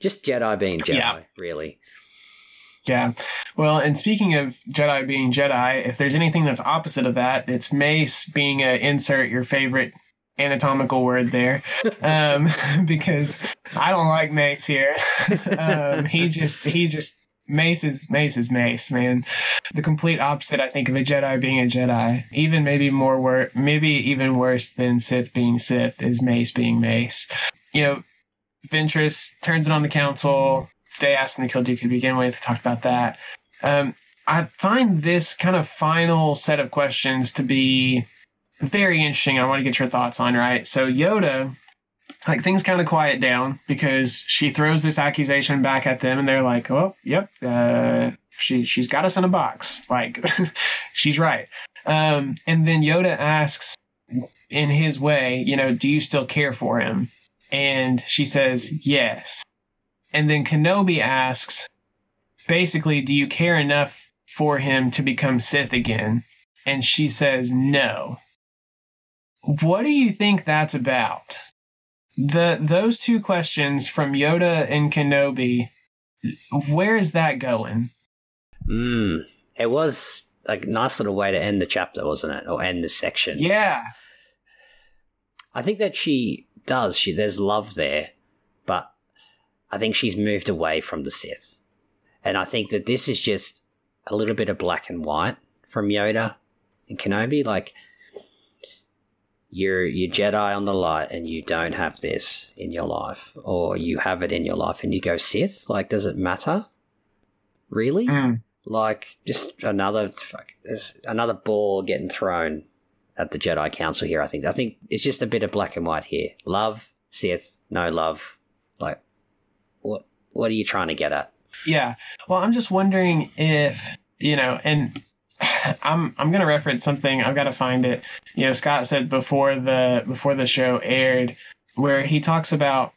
just Jedi being Jedi, Yeah. really. Yeah. Well, and speaking of Jedi being Jedi, if there's anything that's opposite of that, it's Mace being a insert your favorite anatomical word there, um, because I don't like Mace here. um, he just he just Mace is Mace is Mace, man. The complete opposite, I think, of a Jedi being a Jedi. Even maybe more wor- maybe even worse than Sith being Sith is Mace being Mace. You know, Ventress turns it on the council. They asked them to kill Dooku to begin with. We talked about that. Um, I find this kind of final set of questions to be very interesting. I want to get your thoughts on, right? So Yoda, like things kind of quiet down because she throws this accusation back at them, and they're like, "Oh, yep, uh, she she's got us in a box. Like, she's right." Um, and then Yoda asks, in his way, you know, do you still care for him? And she says, yes. And then Kenobi asks, basically, do you care enough for him to become Sith again? And she says, no. What do you think that's about? The those two questions from Yoda and Kenobi, where is that going? Mm, it was a nice little way to end the chapter, wasn't it? Or end the section. Yeah. I think that she does. She there's love there, but I think she's moved away from the Sith, and I think that this is just a little bit of black and white from Yoda and Kenobi. Like you're you Jedi on the light, and you don't have this in your life, or you have it in your life, and you go Sith. Like, does it matter? Really? Mm. like just another fuck, another ball getting thrown at the Jedi Council here. I think I think it's just a bit of black and white here. Love Sith, no love. Like what what are you trying to get at? Yeah. Well, I'm just wondering if, you know, and I'm I'm going to reference something. I've got to find it. You know, Scott said before the before the show aired where he talks about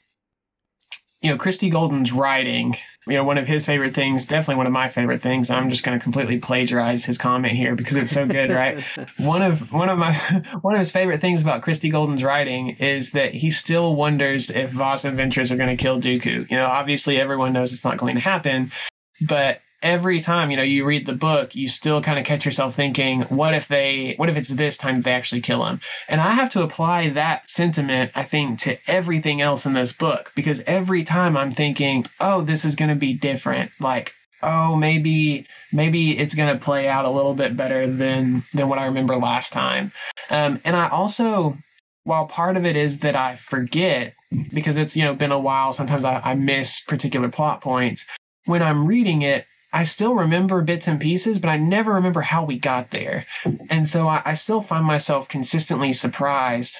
you know, Christie Golden's writing, you know, one of his favorite things, definitely one of my favorite things. I'm just going to completely plagiarize his comment here because it's so good, right? one of one of my one of his favorite things about Christie Golden's writing is that he still wonders if Voss and Ventress are going to kill Dooku. You know, obviously everyone knows it's not going to happen, but every time you know you read the book you still kind of catch yourself thinking what if they what if it's this time they actually kill him? And i have to apply that sentiment i think to everything else in this book because every time i'm thinking oh this is going to be different like oh maybe maybe it's going to play out a little bit better than than what i remember last time. Um, and i also while part of it is that i forget because it's you know been a while sometimes I, I miss particular plot points when i'm reading it I still remember bits and pieces, but I never remember how we got there. And so I, I, still find myself consistently surprised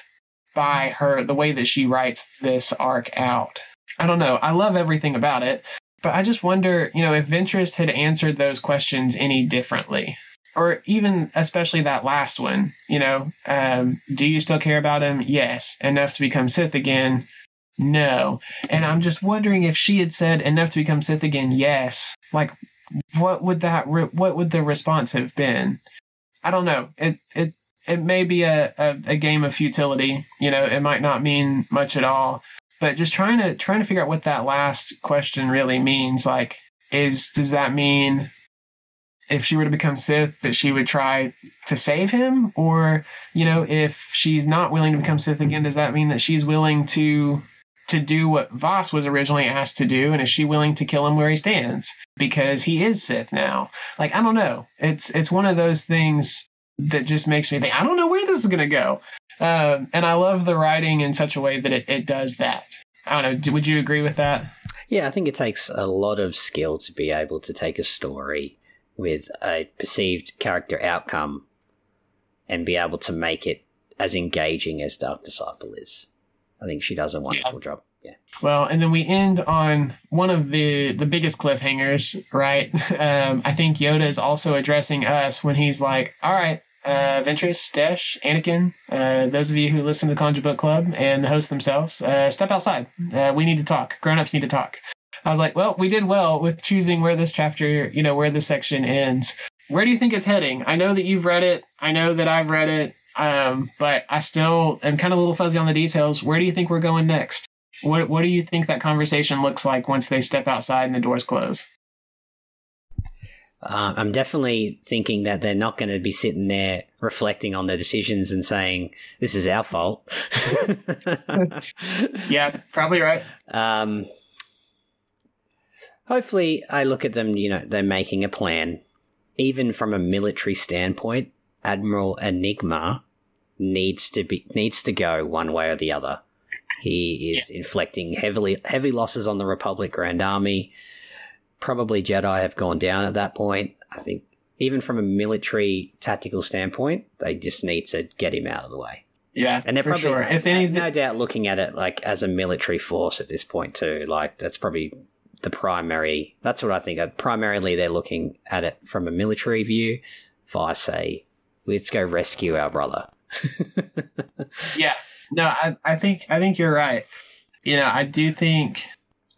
by her, the way that she writes this arc out. I don't know. I love everything about it, but I just wonder, you know, if Ventress had answered those questions any differently. Or even, especially that last one, you know, um, do you still care about him? Yes. Enough to become Sith again? No. And I'm just wondering if she had said enough to become Sith again, yes. Like, what would that re- what would the response have been? I don't know. It it it may be a, a, a game of futility. You know, it might not mean much at all. But just trying to trying to figure out what that last question really means. Like, is does that mean if she were to become Sith that she would try to save him, or you know, if she's not willing to become Sith again, does that mean that she's willing to to do what Voss was originally asked to do, and is she willing to kill him where he stands because he is Sith now? Like I don't know. It's it's one of those things that just makes me think I don't know where this is gonna go. Um, and I love the writing in such a way that it, it does that. I don't know. Would you agree with that? Yeah, I think it takes a lot of skill to be able to take a story with a perceived character outcome and be able to make it as engaging as Dark Disciple is. I think she does a wonderful yeah. job. Yeah. Well, and then we end on one of the the biggest cliffhangers, right? Um, I think Yoda is also addressing us when he's like, "All right, uh, Ventress, Desh, Anakin, uh, those of you who listen to the Conjure Book Club and the hosts themselves, uh, step outside. Uh, we need to talk. Grown-ups need to talk." I was like, "Well, we did well with choosing where this chapter, you know, where this section ends. Where do you think it's heading? I know that you've read it. I know that I've read it. Um, but I still am kind of a little fuzzy on the details. Where do you think we're going next? What What do you think that conversation looks like once they step outside and the doors close? Uh, I'm definitely thinking that they're not going to be sitting there reflecting on their decisions and saying this is our fault. yeah, probably right. Um, hopefully, I look at them. You know, they're making a plan, even from a military standpoint. Admiral Enigma needs to be needs to go one way or the other. He is yeah. inflicting heavily heavy losses on the Republic Grand Army. Probably Jedi have gone down at that point. I think even from a military tactical standpoint, they just need to get him out of the way. Yeah, and they're probably sure. if any, no doubt looking at it like as a military force at this point too. Like that's probably the primary. That's what I think. Uh, primarily, they're looking at it from a military view. via say let's go rescue our brother. yeah. No, I, I think I think you're right. You know, I do think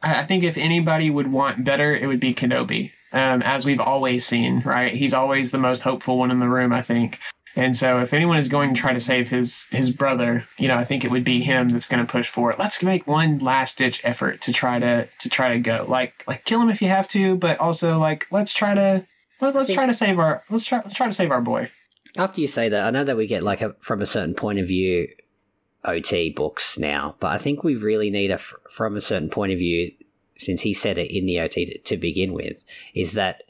I think if anybody would want better, it would be Kenobi. Um, as we've always seen, right? He's always the most hopeful one in the room, I think. And so, if anyone is going to try to save his his brother, you know, I think it would be him that's going to push for it. Let's make one last ditch effort to try to to try to go. Like like kill him if you have to, but also like let's try to let, us try to save our let's try let's try to save our boy after you say that, I know that we get like a, from a certain point of view OT books now, but I think we really need a from a certain point of view, since he said it in the OT to, to begin with, is that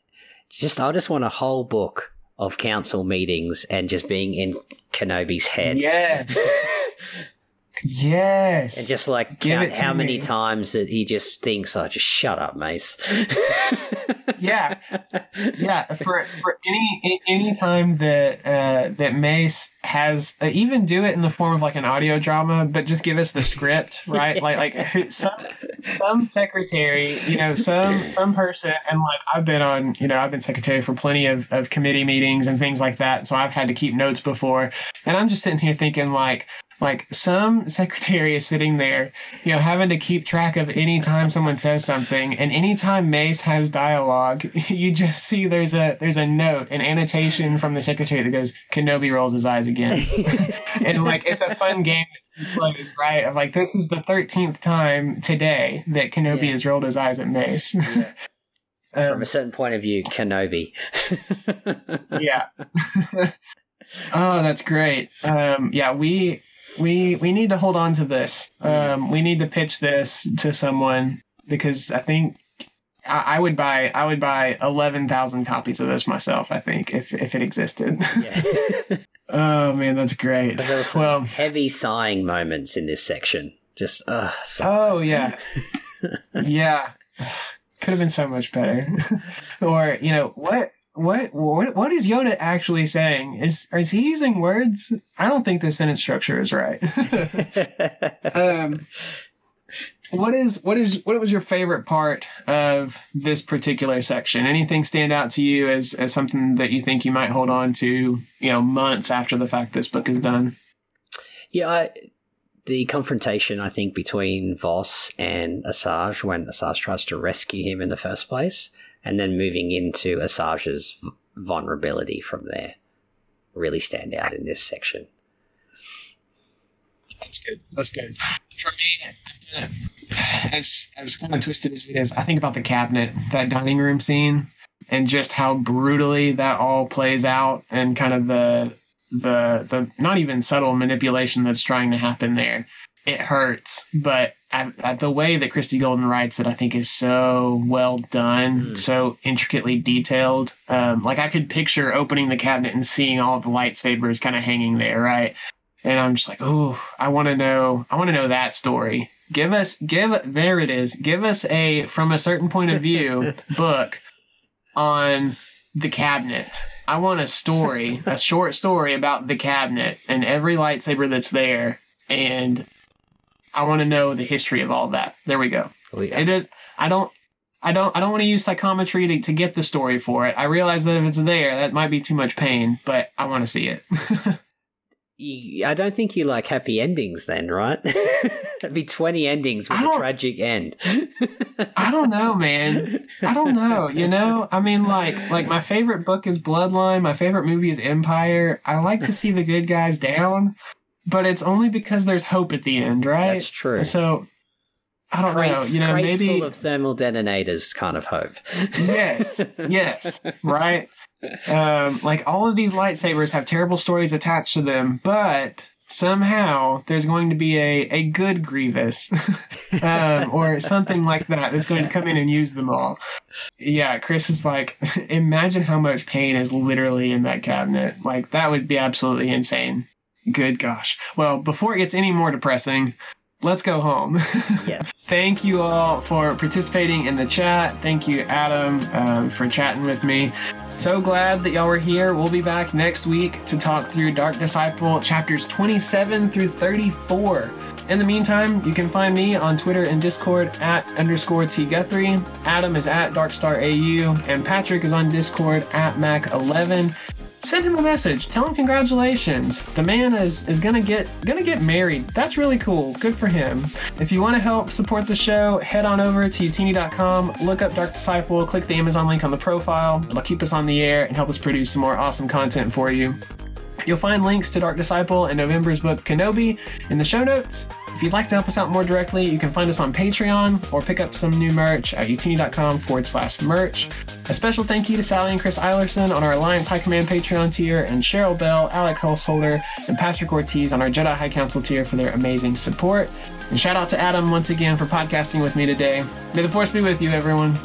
just I just want a whole book of council meetings and just being in Kenobi's head. Yeah. Yes. And just like Give count how many times that he just thinks, "Oh, just shut up, Mace." yeah, yeah. For for any any time that uh, that Mace has, uh, even do it in the form of like an audio drama, but just give us the script, right? yeah. Like like some some secretary, you know, some some person, and like I've been on, you know, I've been secretary for plenty of of committee meetings and things like that, so I've had to keep notes before, and I'm just sitting here thinking like like some secretary is sitting there, you know, having to keep track of any time someone says something, and anytime Mace has dialogue, you just see there's a there's a note, an annotation from the secretary that goes, "Kenobi rolls his eyes again," and like it's a fun game plays, right? Of like this is the thirteenth time today that Kenobi yeah. has rolled his eyes at Mace. Yeah. Um, From a certain point of view, Kenobi. yeah. oh, that's great. Um, yeah, we we we need to hold on to this. Um, we need to pitch this to someone because I think I, I would buy I would buy eleven thousand copies of this myself. I think if if it existed. Yeah. oh man, that's great. there were some Well, heavy sighing moments in this section. Just, uh, so, oh yeah, yeah. Could have been so much better. or you know what? What what what is Yoda actually saying? Is is he using words? I don't think the sentence structure is right. um, what is what is what was your favorite part of this particular section? Anything stand out to you as as something that you think you might hold on to, you know, months after the fact this book is done? yeah, I, the confrontation, I think, between Voss and Asajj when Asajj tries to rescue him in the first place, and then moving into Asajj's vulnerability from there, really stand out in this section. That's good. That's good. For me, as as kind of twisted as it is, I think about the cabinet, that dining room scene, and just how brutally that all plays out, and kind of the the the not even subtle manipulation that's trying to happen there. It hurts, but at, the way that Christie Golden writes it, I think is so well done, Mm. so intricately detailed. Um, like I could picture opening the cabinet and seeing all the lightsabers kind of hanging there, right? and I'm just like, oh, I want to know, I want to know that story. Give us, give, there it is. Give us a from a certain point of view book on the cabinet. I want a story, a short story about the cabinet and every lightsaber that's there, and I want to know the history of all that. There we go. We- I did. I don't. I don't. I don't want to use psychometry to, to get the story for it. I realize that if it's there, that might be too much pain, but I want to see it. I don't think you like happy endings then, right? That'd be 20 endings with a tragic end. I don't know, man. I don't know. You know, I mean, like, like my favorite book is Bloodline. My favorite movie is Empire. I like to see the good guys down, but it's only because there's hope at the end, right? That's true. So I don't Crates, know. You know, crates maybe full of thermal detonators kind of hope. yes, yes, right. Um, like all of these lightsabers have terrible stories attached to them, but somehow there's going to be a, a good Grievous um, or something like that that's going to come in and use them all. Yeah, Chris is like, imagine how much pain is literally in that cabinet. Like that would be absolutely insane. Good gosh. Well, before it gets any more depressing, let's go home. Yeah. Thank you all for participating in the chat. Thank you, Adam, um, for chatting with me. So glad that y'all were here. We'll be back next week to talk through Dark Disciple chapters 27 through 34. In the meantime, you can find me on Twitter and Discord at underscore T Guthrie. Adam is at DarkstarAU, and Patrick is on Discord at Mac11 send him a message. Tell him congratulations. The man is is gonna get gonna get married. That's really cool. Good for him. If you want to help support the show, head on over to utini.com, look up Dark Disciple, click the Amazon link on the profile. It'll keep us on the air and help us produce some more awesome content for you. You'll find links to Dark Disciple and November's book Kenobi in the show notes. If you'd like to help us out more directly, you can find us on Patreon or pick up some new merch at utini.com forward slash merch. A special thank you to Sally and Chris Eilerson on our Alliance High Command Patreon tier, and Cheryl Bell, Alec Householder, and Patrick Ortiz on our Jedi High Council tier for their amazing support. And shout out to Adam once again for podcasting with me today. May the Force be with you, everyone.